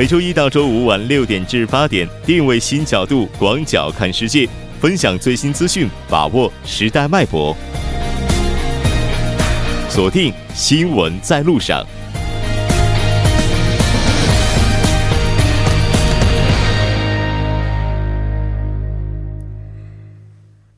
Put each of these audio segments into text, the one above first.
每周一到周五晚六点至八点，定位新角度，广角看世界，分享最新资讯，把握时代脉搏。锁定新闻在路上。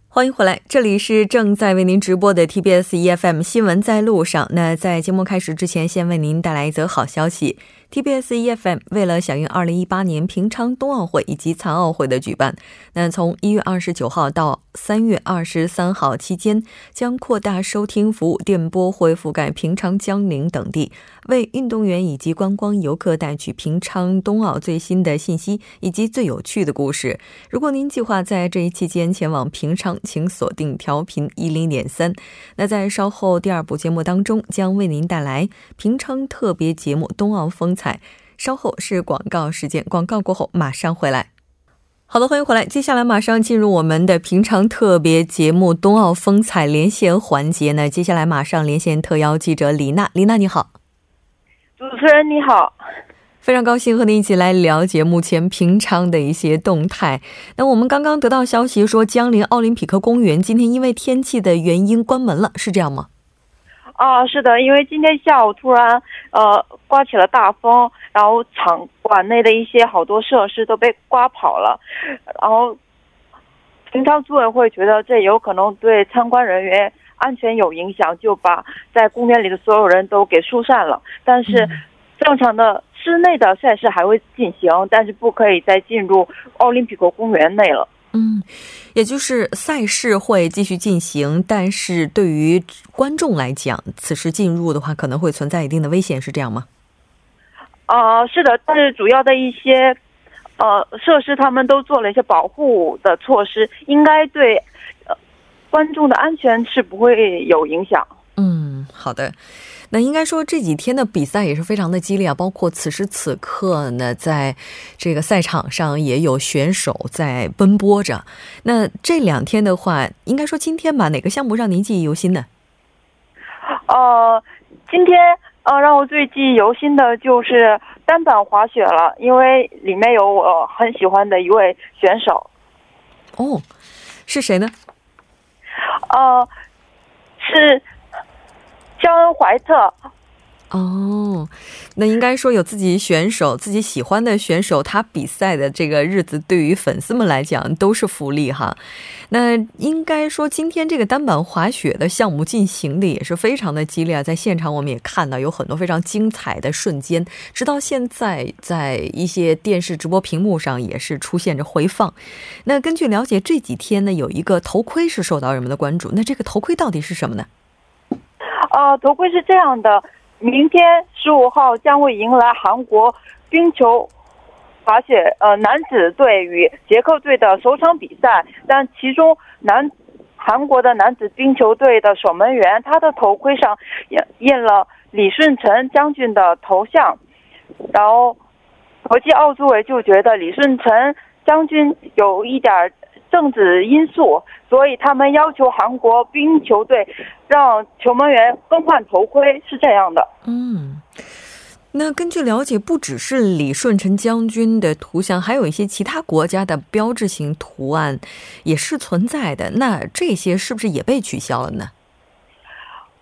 欢迎回来，这里是正在为您直播的 TBS EFM 新闻在路上。那在节目开始之前，先为您带来一则好消息。TBS EFM 为了响应2018年平昌冬奥会以及残奥会的举办，那从1月29号到3月23号期间，将扩大收听服务电波，会覆盖平昌、江陵等地，为运动员以及观光游客带去平昌冬奥最新的信息以及最有趣的故事。如果您计划在这一期间前往平昌，请锁定调频10.3。那在稍后第二部节目当中，将为您带来平昌特别节目《冬奥风采》。稍后是广告时间，广告过后马上回来。好的，欢迎回来。接下来马上进入我们的平常特别节目《冬奥风采》连线环节呢。接下来马上连线特邀记者李娜，李娜你好，主持人你好，非常高兴和您一起来了解目前平昌的一些动态。那我们刚刚得到消息说，江陵奥林匹克公园今天因为天气的原因关门了，是这样吗？啊，是的，因为今天下午突然呃刮起了大风，然后场馆内的一些好多设施都被刮跑了，然后平常组委会觉得这有可能对参观人员安全有影响，就把在公园里的所有人都给疏散了。但是正常的室内的赛事还会进行，但是不可以再进入奥林匹克公园内了。嗯，也就是赛事会继续进行，但是对于观众来讲，此时进入的话可能会存在一定的危险，是这样吗？啊，是的，但是主要的一些呃设施他们都做了一些保护的措施，应该对呃观众的安全是不会有影响。嗯，好的。那应该说这几天的比赛也是非常的激烈啊，包括此时此刻呢，在这个赛场上也有选手在奔波着。那这两天的话，应该说今天吧，哪个项目让您记忆犹新呢？呃，今天呃让我最记忆犹新的就是单板滑雪了，因为里面有我很喜欢的一位选手。哦，是谁呢？呃，是。肖恩·怀特，哦，那应该说有自己选手、自己喜欢的选手，他比赛的这个日子，对于粉丝们来讲都是福利哈。那应该说，今天这个单板滑雪的项目进行的也是非常的激烈啊，在现场我们也看到有很多非常精彩的瞬间，直到现在在一些电视直播屏幕上也是出现着回放。那根据了解，这几天呢有一个头盔是受到人们的关注，那这个头盔到底是什么呢？啊，头盔是这样的，明天十五号将会迎来韩国冰球滑雪呃男子队与捷克队的首场比赛，但其中男韩国的男子冰球队的守门员他的头盔上印印了李舜臣将军的头像，然后国际奥组委就觉得李舜臣将军有一点政治因素。所以他们要求韩国冰球队让球门员更换头盔，是这样的。嗯，那根据了解，不只是李舜臣将军的图像，还有一些其他国家的标志性图案也是存在的。那这些是不是也被取消了呢？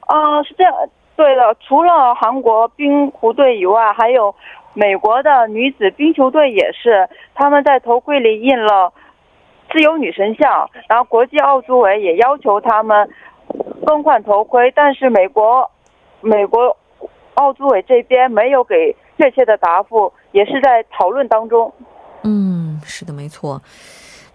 啊，是这样。对的，除了韩国冰壶队以外，还有美国的女子冰球队也是，他们在头盔里印了。自由女神像，然后国际奥组委也要求他们更换头盔，但是美国美国奥组委这边没有给确切的答复，也是在讨论当中。嗯，是的，没错。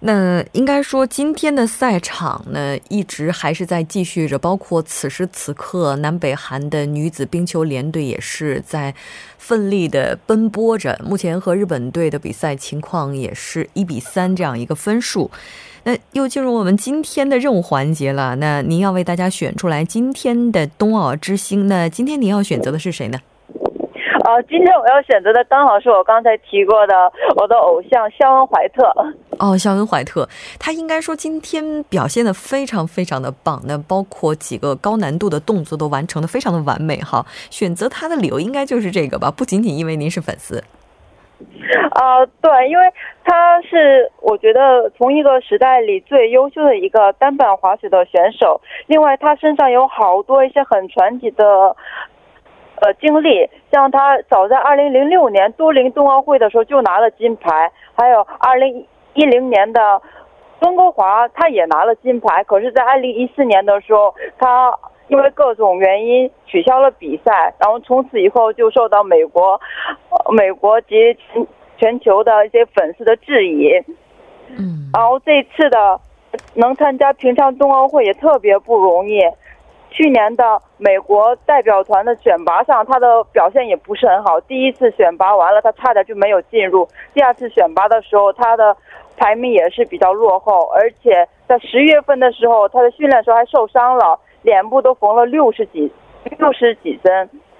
那应该说，今天的赛场呢，一直还是在继续着。包括此时此刻，南北韩的女子冰球联队也是在奋力的奔波着。目前和日本队的比赛情况也是一比三这样一个分数。那又进入我们今天的任务环节了。那您要为大家选出来今天的冬奥之星。那今天您要选择的是谁呢？呃，今天我要选择的刚好是我刚才提过的我的偶像肖恩·怀特。哦，肖恩·怀特，他应该说今天表现的非常非常的棒，那包括几个高难度的动作都完成的非常的完美哈。选择他的理由应该就是这个吧，不仅仅因为您是粉丝。啊，对，因为他是我觉得从一个时代里最优秀的一个单板滑雪的选手。另外，他身上有好多一些很传奇的呃经历，像他早在二零零六年都灵冬奥会的时候就拿了金牌，还有二零一零年的温哥华他也拿了金牌。可是，在二零一四年的时候，他因为各种原因取消了比赛，然后从此以后就受到美国、美国及全全球的一些粉丝的质疑。嗯，然后这次的能参加平昌冬奥会也特别不容易。去年的美国代表团的选拔上，他的表现也不是很好。第一次选拔完了，他差点就没有进入。第二次选拔的时候，他的排名也是比较落后，而且在十月份的时候，他的训练时候还受伤了。脸部都缝了六十几、六十几针，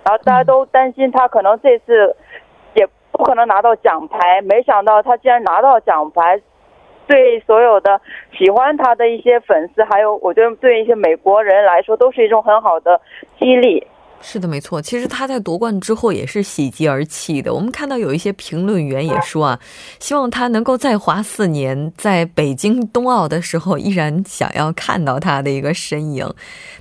然后大家都担心他可能这次也不可能拿到奖牌。没想到他竟然拿到奖牌，对所有的喜欢他的一些粉丝，还有我觉得对一些美国人来说，都是一种很好的激励。是的，没错。其实他在夺冠之后也是喜极而泣的。我们看到有一些评论员也说啊，希望他能够再滑四年，在北京冬奥的时候依然想要看到他的一个身影。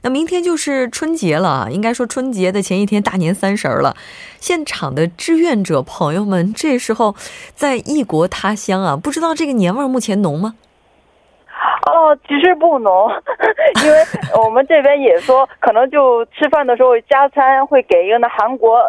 那明天就是春节了，应该说春节的前一天，大年三十了。现场的志愿者朋友们，这时候在异国他乡啊，不知道这个年味目前浓吗？哦，其实不浓，因为我们这边也说，可能就吃饭的时候加餐会给一个那韩国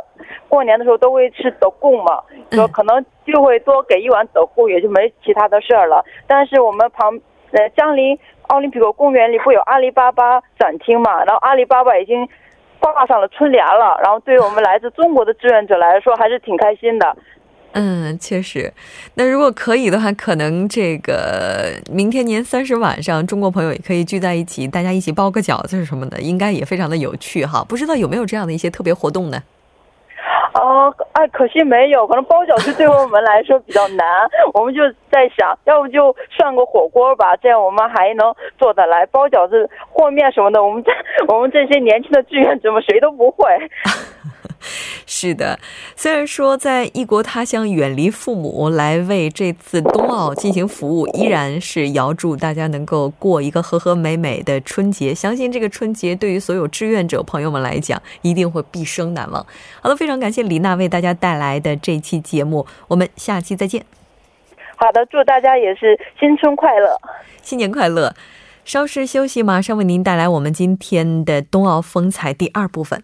过年的时候都会吃德贡嘛，说可能就会多给一碗德贡，也就没其他的事儿了。但是我们旁呃江陵奥林匹克公园里不有阿里巴巴展厅嘛，然后阿里巴巴已经挂上了春联了，然后对于我们来自中国的志愿者来说，还是挺开心的。嗯，确实。那如果可以的话，可能这个明天年三十晚上，中国朋友也可以聚在一起，大家一起包个饺子什么的，应该也非常的有趣哈。不知道有没有这样的一些特别活动呢？哦，哎，可惜没有，可能包饺子对我们来说比较难。我们就在想，要不就涮个火锅吧，这样我们还能做得来。包饺子、和面什么的，我们这我们这些年轻的志愿者们谁都不会。是的，虽然说在异国他乡远离父母来为这次冬奥进行服务，依然是遥祝大家能够过一个和和美美的春节。相信这个春节对于所有志愿者朋友们来讲，一定会毕生难忘。好的，非常感谢李娜为大家带来的这期节目，我们下期再见。好的，祝大家也是新春快乐，新年快乐。稍事休息，马上为您带来我们今天的冬奥风采第二部分。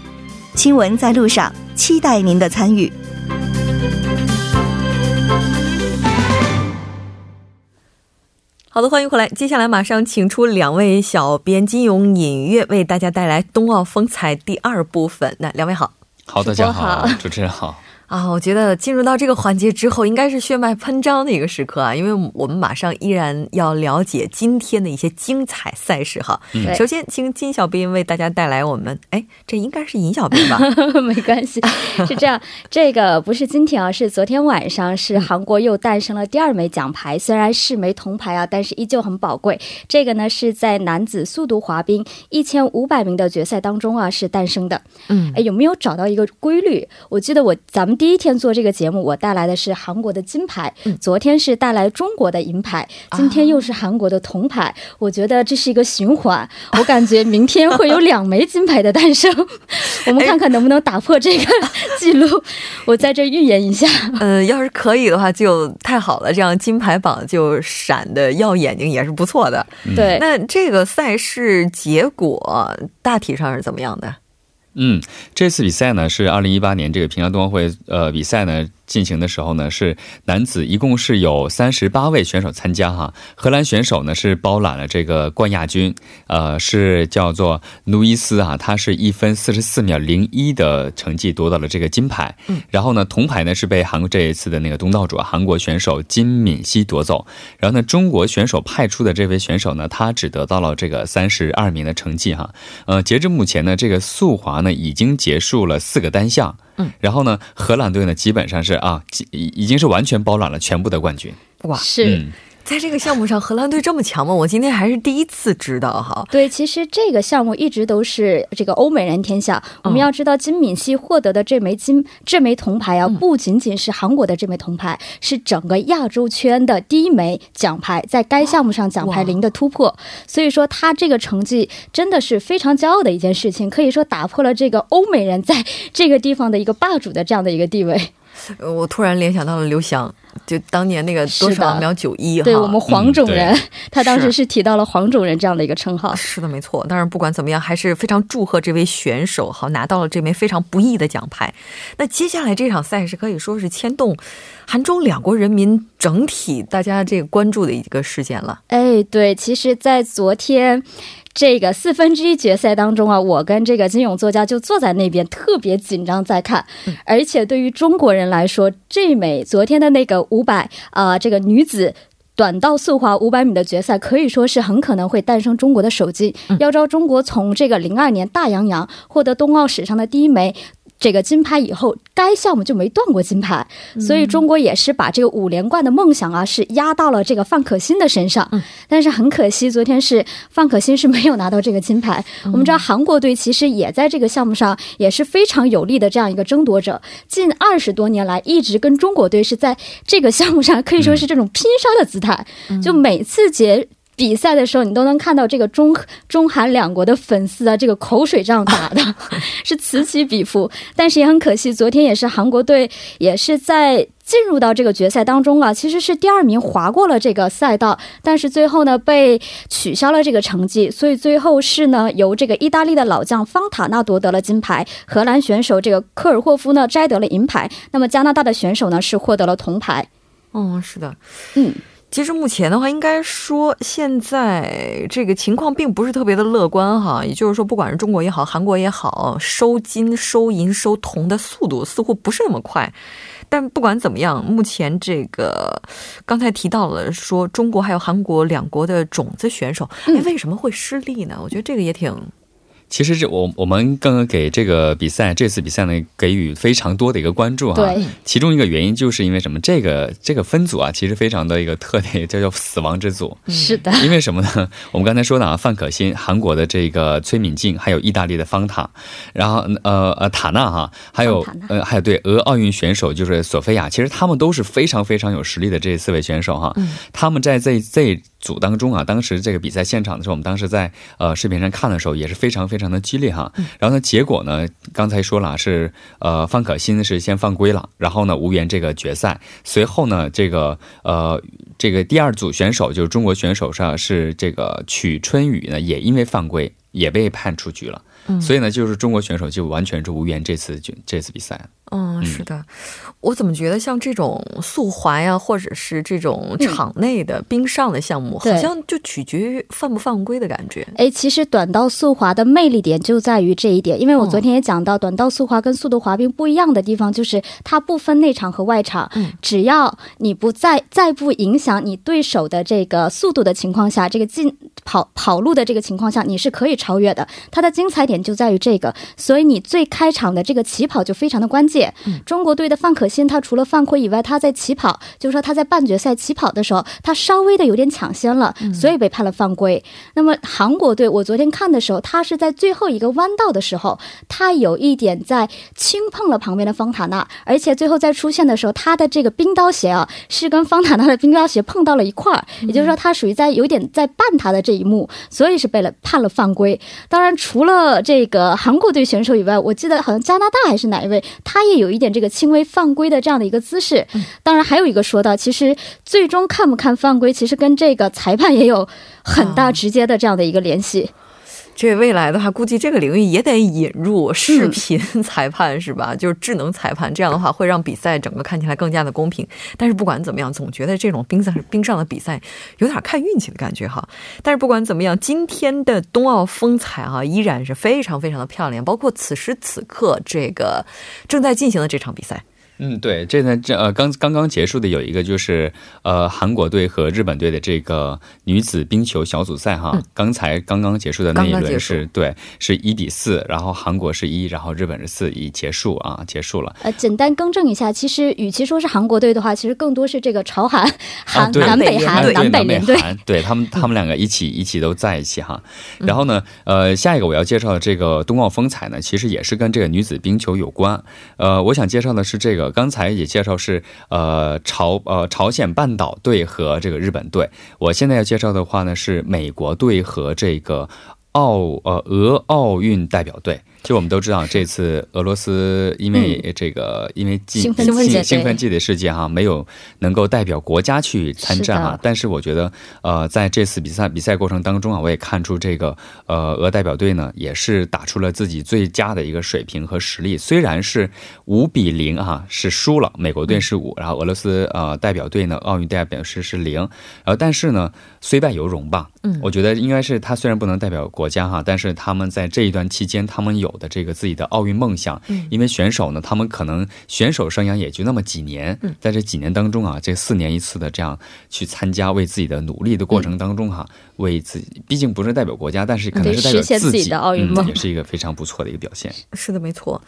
新闻在路上，期待您的参与。好的，欢迎回来。接下来马上请出两位小编金勇、尹月，为大家带来冬奥风采第二部分。那两位好，好，大家好，主持人好。啊，我觉得进入到这个环节之后，应该是血脉喷张的一个时刻啊，因为我们马上依然要了解今天的一些精彩赛事哈。嗯、首先，请金小兵为大家带来我们，哎，这应该是尹小兵吧？没关系，是这样，这个不是今天啊，是昨天晚上，是韩国又诞生了第二枚奖牌，虽然是枚铜牌啊，但是依旧很宝贵。这个呢是在男子速度滑冰一千五百名的决赛当中啊是诞生的。嗯，哎，有没有找到一个规律？我记得我咱们。第一天做这个节目，我带来的是韩国的金牌，昨天是带来中国的银牌，今天又是韩国的铜牌。我觉得这是一个循环，我感觉明天会有两枚金牌的诞生。我们看看能不能打破这个记录。我在这预言一下，嗯，要是可以的话就太好了，这样金牌榜就闪的耀眼睛也是不错的。对，那这个赛事结果大体上是怎么样的？嗯，这次比赛呢是二零一八年这个平昌冬奥会呃比赛呢进行的时候呢，是男子一共是有三十八位选手参加哈。荷兰选手呢是包揽了这个冠亚军，呃，是叫做努伊斯啊，他是一分四十四秒零一的成绩夺到了这个金牌。嗯，然后呢，铜牌呢是被韩国这一次的那个东道主韩国选手金敏熙夺走。然后呢，中国选手派出的这位选手呢，他只得到了这个三十二名的成绩哈。呃，截至目前呢，这个速滑呢已经结束了四个单项。嗯，然后呢，荷兰队呢基本上是啊，已已经是完全包揽了全部的冠军。哇，是。在这个项目上，荷兰队这么强吗？我今天还是第一次知道哈。对，其实这个项目一直都是这个欧美人天下。我们要知道，金敏熙获得的这枚金这枚铜牌啊，不仅仅是韩国的这枚铜牌，是整个亚洲圈的第一枚奖牌，在该项目上奖牌零的突破。所以说，他这个成绩真的是非常骄傲的一件事情，可以说打破了这个欧美人在这个地方的一个霸主的这样的一个地位。我突然联想到了刘翔。就当年那个多少秒九一，对我们黄种人，他当时是提到了黄种人这样的一个称号。是的，没错。但是不管怎么样，还是非常祝贺这位选手，好拿到了这枚非常不易的奖牌。那接下来这场赛事可以说是牵动韩中两国人民整体大家这个关注的一个事件了。哎，对，其实，在昨天。这个四分之一决赛当中啊，我跟这个金勇作家就坐在那边，特别紧张在看。而且对于中国人来说，这枚昨天的那个五百啊，这个女子短道速滑五百米的决赛，可以说是很可能会诞生中国的首金。要知道，中国从这个零二年大洋洋获得冬奥史上的第一枚。这个金牌以后，该项目就没断过金牌，所以中国也是把这个五连冠的梦想啊，是压到了这个范可新的身上。但是很可惜，昨天是范可新是没有拿到这个金牌。我们知道韩国队其实也在这个项目上也是非常有力的这样一个争夺者，近二十多年来一直跟中国队是在这个项目上可以说是这种拼杀的姿态，就每次结。比赛的时候，你都能看到这个中中韩两国的粉丝啊，这个口水仗打的 是此起彼伏。但是也很可惜，昨天也是韩国队也是在进入到这个决赛当中啊，其实是第二名划过了这个赛道，但是最后呢被取消了这个成绩，所以最后是呢由这个意大利的老将方塔纳夺得了金牌，荷兰选手这个科尔霍夫呢摘得了银牌，那么加拿大的选手呢是获得了铜牌。哦，是的，嗯。其实目前的话，应该说现在这个情况并不是特别的乐观哈。也就是说，不管是中国也好，韩国也好，收金、收银、收铜的速度似乎不是那么快。但不管怎么样，目前这个刚才提到了说，中国还有韩国两国的种子选手，哎，为什么会失利呢？我觉得这个也挺。其实这我我们刚刚给这个比赛这次比赛呢给予非常多的一个关注哈，对，其中一个原因就是因为什么？这个这个分组啊，其实非常的一个特点，叫做死亡之组。是的，因为什么呢？我们刚才说的啊，范可欣，韩国的这个崔敏静，还有意大利的方塔，然后呃呃塔纳哈，还有呃还有对俄奥运选手就是索菲亚，其实他们都是非常非常有实力的这四位选手哈，嗯他们在这这。组当中啊，当时这个比赛现场的时候，我们当时在呃视频上看的时候也是非常非常的激烈哈。然后呢，结果呢，刚才说了是呃范可新是先犯规了，然后呢无缘这个决赛。随后呢，这个呃这个第二组选手就是中国选手上是这个曲春雨呢，也因为犯规也被判出局了。所以呢，就是中国选手就完全是无缘这次就这次比赛。嗯，是的，我怎么觉得像这种速滑呀，或者是这种场内的冰上的项目，好像就取决于犯不犯规的感觉。哎，其实短道速滑的魅力点就在于这一点，因为我昨天也讲到，短道速滑跟速度滑冰不一样的地方就是它不分内场和外场，只要你不在在不影响你对手的这个速度的情况下，这个进跑跑路的这个情况下，你是可以超越的。它的精彩点就在于这个，所以你最开场的这个起跑就非常的关键。中国队的范可新，他除了犯规以外，他在起跑，就是说他在半决赛起跑的时候，他稍微的有点抢先了，所以被判了犯规。那么韩国队，我昨天看的时候，他是在最后一个弯道的时候，他有一点在轻碰了旁边的方塔纳，而且最后在出现的时候，他的这个冰刀鞋啊，是跟方塔纳的冰刀鞋碰到了一块儿，也就是说他属于在有点在绊他的这一幕，所以是被了判了犯规。当然，除了这个韩国队选手以外，我记得好像加拿大还是哪一位，他也。有一点这个轻微犯规的这样的一个姿势，当然还有一个说到，其实最终看不看犯规，其实跟这个裁判也有很大直接的这样的一个联系。这未来的话，估计这个领域也得引入视频 裁判，是吧？就是智能裁判，这样的话会让比赛整个看起来更加的公平。但是不管怎么样，总觉得这种冰上冰上的比赛有点看运气的感觉哈。但是不管怎么样，今天的冬奥风采啊依然是非常非常的漂亮，包括此时此刻这个正在进行的这场比赛。嗯，对，这呢，这呃，刚刚刚结束的有一个就是呃，韩国队和日本队的这个女子冰球小组赛哈，刚才刚刚结束的那一轮是对，是一比四，然后韩国是一，然后日本是四，已结束啊，结束了。呃，简单更正一下，其实与其说是韩国队的话，其实更多是这个朝韩韩南北韩南北联队，对他们他们两个一起一起都在一起哈。然后呢，呃，下一个我要介绍的这个冬奥风采呢，其实也是跟这个女子冰球有关。呃，我想介绍的是这个。刚才也介绍是呃朝呃朝鲜半岛队和这个日本队，我现在要介绍的话呢是美国队和这个奥呃俄奥运代表队。其实我们都知道，这次俄罗斯因为这个，因为兴奋剂兴奋剂的事件哈，没有能够代表国家去参战啊。但是我觉得，呃，在这次比赛比赛过程当中啊，我也看出这个呃俄代表队呢，也是打出了自己最佳的一个水平和实力。虽然是五比零啊，是输了，美国队是五，然后俄罗斯呃代表队呢，奥运代表是是零，然后但是呢，虽败犹荣吧。嗯，我觉得应该是他虽然不能代表国家哈，但是他们在这一段期间，他们有。的这个自己的奥运梦想，嗯，因为选手呢，他们可能选手生涯也就那么几年，嗯，在这几年当中啊，这四年一次的这样去参加，为自己的努力的过程当中哈，为自己，毕竟不是代表国家，但是可能是代表自己的奥运梦，也是一个非常不错的一个表现。是的，没错。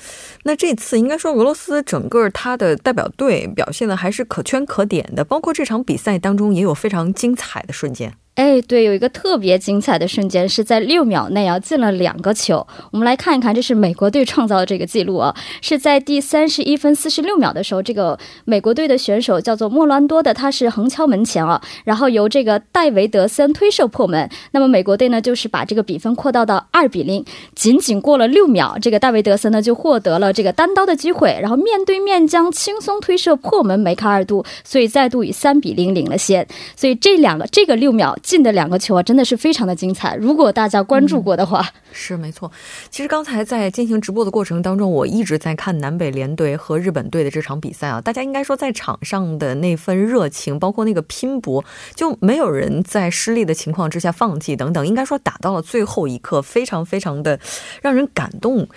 那这次应该说俄罗斯整个他的代表队表现的还是可圈可点的，包括这场比赛当中也有非常精彩的瞬间。哎，对，有一个特别精彩的瞬间，是在六秒内啊进了两个球。我们来看一看，这是美国队创造的这个记录啊，是在第三十一分四十六秒的时候，这个美国队的选手叫做莫兰多的，他是横敲门前啊，然后由这个戴维德森推射破门。那么美国队呢，就是把这个比分扩大到二比零。仅仅过了六秒，这个戴维德森呢就获得了这个单刀的机会，然后面对面将轻松推射破门，梅开二度，所以再度以三比零领了先。所以这两个这个六秒。进的两个球啊，真的是非常的精彩。如果大家关注过的话，是没错。其实刚才在进行直播的过程当中，我一直在看南北联队和日本队的这场比赛啊。大家应该说在场上的那份热情，包括那个拼搏，就没有人在失利的情况之下放弃等等。应该说打到了最后一刻，非常非常的让人感动。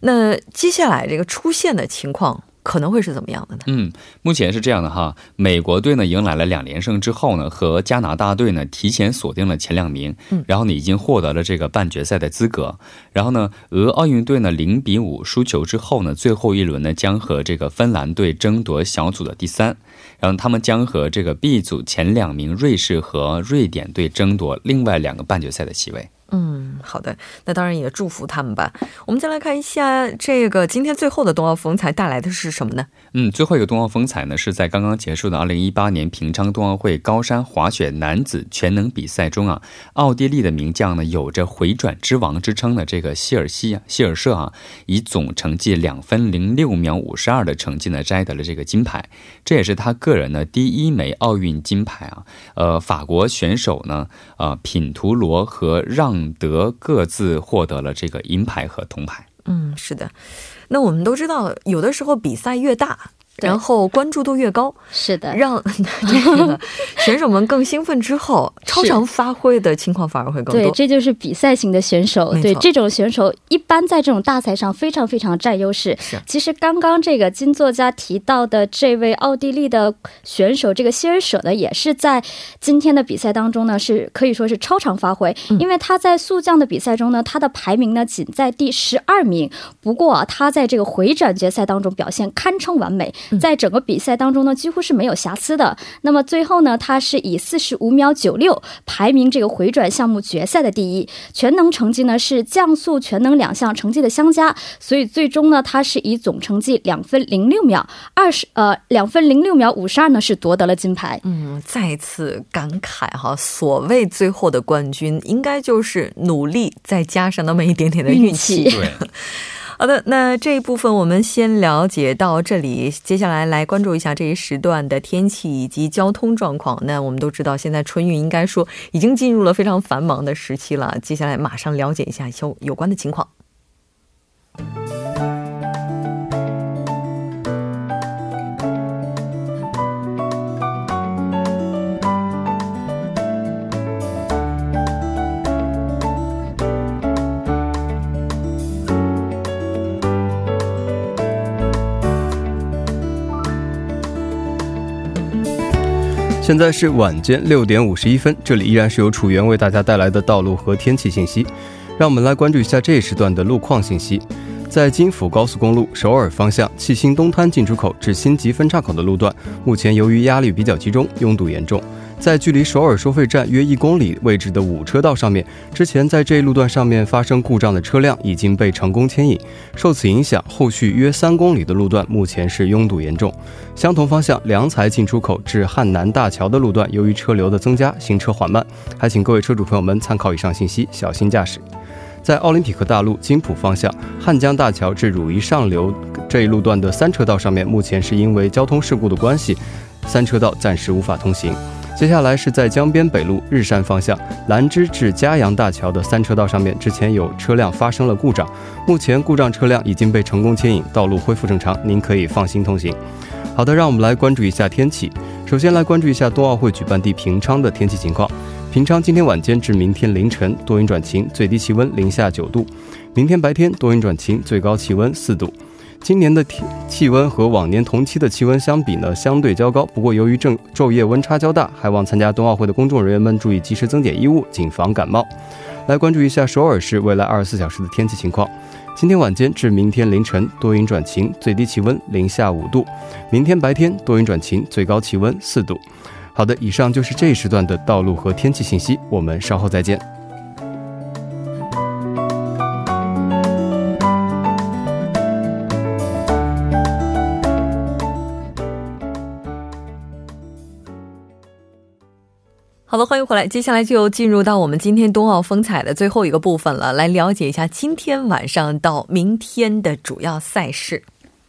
那接下来这个出现的情况。可能会是怎么样的呢？嗯，目前是这样的哈，美国队呢迎来了两连胜之后呢，和加拿大队呢提前锁定了前两名，嗯，然后呢已经获得了这个半决赛的资格。然后呢，俄奥运队呢零比五输球之后呢，最后一轮呢将和这个芬兰队争夺小组的第三，然后他们将和这个 B 组前两名瑞士和瑞典队争夺另外两个半决赛的席位。嗯，好的，那当然也祝福他们吧。我们再来看一下这个今天最后的冬奥风采带来的是什么呢？嗯，最后一个冬奥风采呢，是在刚刚结束的2018年平昌冬奥会高山滑雪男子全能比赛中啊，奥地利的名将呢，有着回转之王之称的这个希尔西希尔舍啊，以总成绩两分零六秒五十二的成绩呢，摘得了这个金牌，这也是他个人的第一枚奥运金牌啊。呃，法国选手呢，呃，品图罗和让。德各自获得了这个银牌和铜牌。嗯，是的。那我们都知道，有的时候比赛越大。然后关注度越高，是的，让 这个 选手们更兴奋之后，超常发挥的情况反而会更多。对，这就是比赛型的选手。对，这种选手一般在这种大赛上非常非常占优势。是，其实刚刚这个金作家提到的这位奥地利的选手，这个希尔舍呢，也是在今天的比赛当中呢，是可以说是超常发挥。因为他在速降的比赛中呢，他的排名呢仅在第十二名。不过啊，他在这个回转决赛当中表现堪称完美。在整个比赛当中呢，几乎是没有瑕疵的。那么最后呢，他是以四十五秒九六排名这个回转项目决赛的第一。全能成绩呢是降速全能两项成绩的相加，所以最终呢，他是以总成绩两分零六秒二十呃两分零六秒五十二呢是夺得了金牌。嗯，再次感慨哈，所谓最后的冠军，应该就是努力再加上那么一点点的运气。对。好的，那这一部分我们先了解到这里，接下来来关注一下这一时段的天气以及交通状况。那我们都知道，现在春运应该说已经进入了非常繁忙的时期了。接下来马上了解一下有有关的情况。现在是晚间六点五十一分，这里依然是由楚源为大家带来的道路和天气信息。让我们来关注一下这一时段的路况信息。在京釜高速公路首尔方向弃新东滩进出口至新集分岔口的路段，目前由于压力比较集中，拥堵严重。在距离首尔收费站约一公里位置的五车道上面，之前在这一路段上面发生故障的车辆已经被成功牵引，受此影响，后续约三公里的路段目前是拥堵严重。相同方向良才进出口至汉南大桥的路段，由于车流的增加，行车缓慢，还请各位车主朋友们参考以上信息，小心驾驶。在奥林匹克大路金浦方向汉江大桥至汝矣上流这一路段的三车道上面，目前是因为交通事故的关系，三车道暂时无法通行。接下来是在江边北路日山方向兰芝至嘉阳大桥的三车道上面，之前有车辆发生了故障，目前故障车辆已经被成功牵引，道路恢复正常，您可以放心通行。好的，让我们来关注一下天气。首先来关注一下冬奥会举办地平昌的天气情况。平昌今天晚间至明天凌晨多云转晴，最低气温零下九度；明天白天多云转晴，最高气温四度。今年的天气温和往年同期的气温相比呢，相对较高。不过由于正昼夜温差较大，还望参加冬奥会的公众人员们注意及时增减衣物，谨防感冒。来关注一下首尔市未来二十四小时的天气情况。今天晚间至明天凌晨多云转晴，最低气温零下五度；明天白天多云转晴，最高气温四度。好的，以上就是这一时段的道路和天气信息，我们稍后再见。好了，欢迎回来。接下来就进入到我们今天冬奥风采的最后一个部分了，来了解一下今天晚上到明天的主要赛事。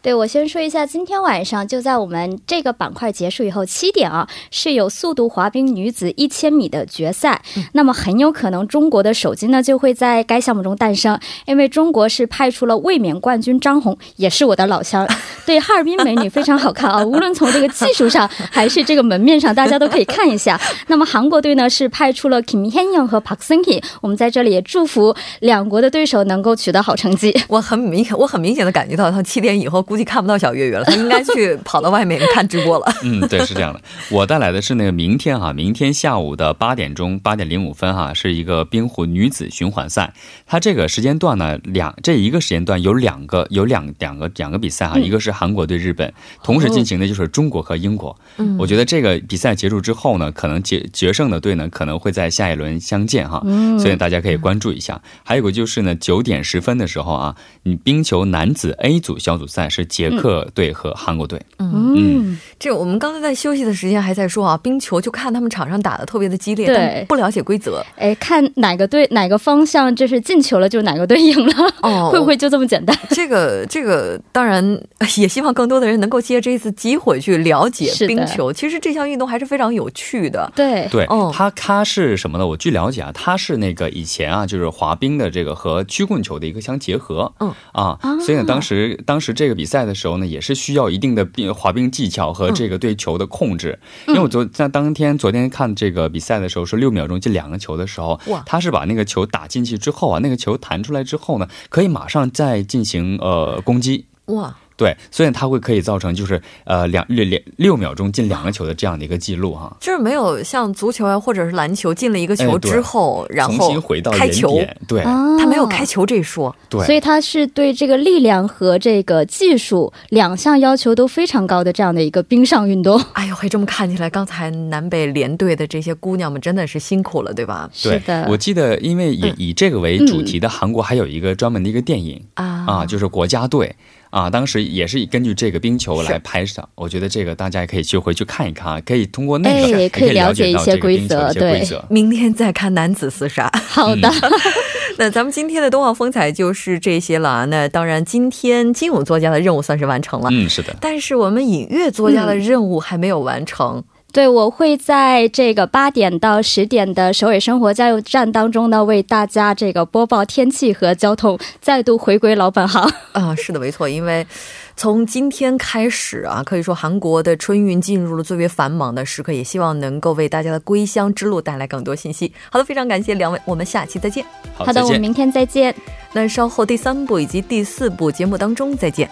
对，我先说一下，今天晚上就在我们这个板块结束以后，七点啊，是有速度滑冰女子一千米的决赛。那么很有可能中国的首金呢就会在该项目中诞生，因为中国是派出了卫冕冠军张红，也是我的老乡。对，哈尔滨美女非常好看啊，无论从这个技术上还是这个门面上，大家都可以看一下。那么韩国队呢是派出了 Kim h y e n 和 Park Seung Ki，我们在这里也祝福两国的对手能够取得好成绩。我很明显，我很明显的感觉到，他七点以后估。看不到小月月了，他应该去 跑到外面看直播了。嗯，对，是这样的。我带来的是那个明天哈，明天下午的八点钟八点零五分哈，是一个冰壶女子循环赛。它这个时间段呢，两这一个时间段有两个有两两个两个比赛哈，一个是韩国对日本，同时进行的就是中国和英国。嗯，我觉得这个比赛结束之后呢，可能决决胜的队呢可能会在下一轮相见哈，所以大家可以关注一下。还有个就是呢，九点十分的时候啊，你冰球男子 A 组小组赛是。捷克队和韩国队，嗯，这我们刚才在休息的时间还在说啊，冰球就看他们场上打的特别的激烈，对，不了解规则，哎，看哪个队哪个方向就是进球了，就哪个队赢了，哦，会不会就这么简单？这个这个当然也希望更多的人能够借这一次机会去了解冰球，其实这项运动还是非常有趣的，对。对，哦，它它是什么呢？我据了解啊，它是那个以前啊，就是滑冰的这个和曲棍球的一个相结合，嗯。啊，所以呢，当时当时这个比赛。的时候呢，也是需要一定的冰滑冰技巧和这个对球的控制。因为我昨在当天昨天看这个比赛的时候，是六秒钟进两个球的时候，他是把那个球打进去之后啊，那个球弹出来之后呢，可以马上再进行呃攻击，哇。对，所以它会可以造成就是呃两六两六秒钟进两个球的这样的一个记录哈，就是没有像足球啊或者是篮球进了一个球之后，然后重新回到开球，对，他没有开球这一说，对，所以他是对这个力量和这个技术两项要求都非常高的这样的一个冰上运动。哎呦，嘿，这么看起来，刚才南北联队的这些姑娘们真的是辛苦了，对吧？是的，我记得因为以以这个为主题的韩国还有一个专门的一个电影啊啊，就是国家队。啊，当时也是根据这个冰球来拍摄，我觉得这个大家也可以去回去看一看啊，可以通过那个可以了解一些规则。对，明天再看男子四杀。好的。那咱们今天的冬奥风采就是这些了啊。那当然，今天金勇作家的任务算是完成了。嗯，是的。但是我们尹月作家的任务还没有完成。对，我会在这个八点到十点的首尔生活加油站当中呢，为大家这个播报天气和交通，再度回归老本行。啊，是的，没错，因为。从今天开始啊，可以说韩国的春运进入了最为繁忙的时刻，也希望能够为大家的归乡之路带来更多信息。好的，非常感谢两位，我们下期再见。好的，我们明天再见。那稍后第三部以及第四部节目当中再见。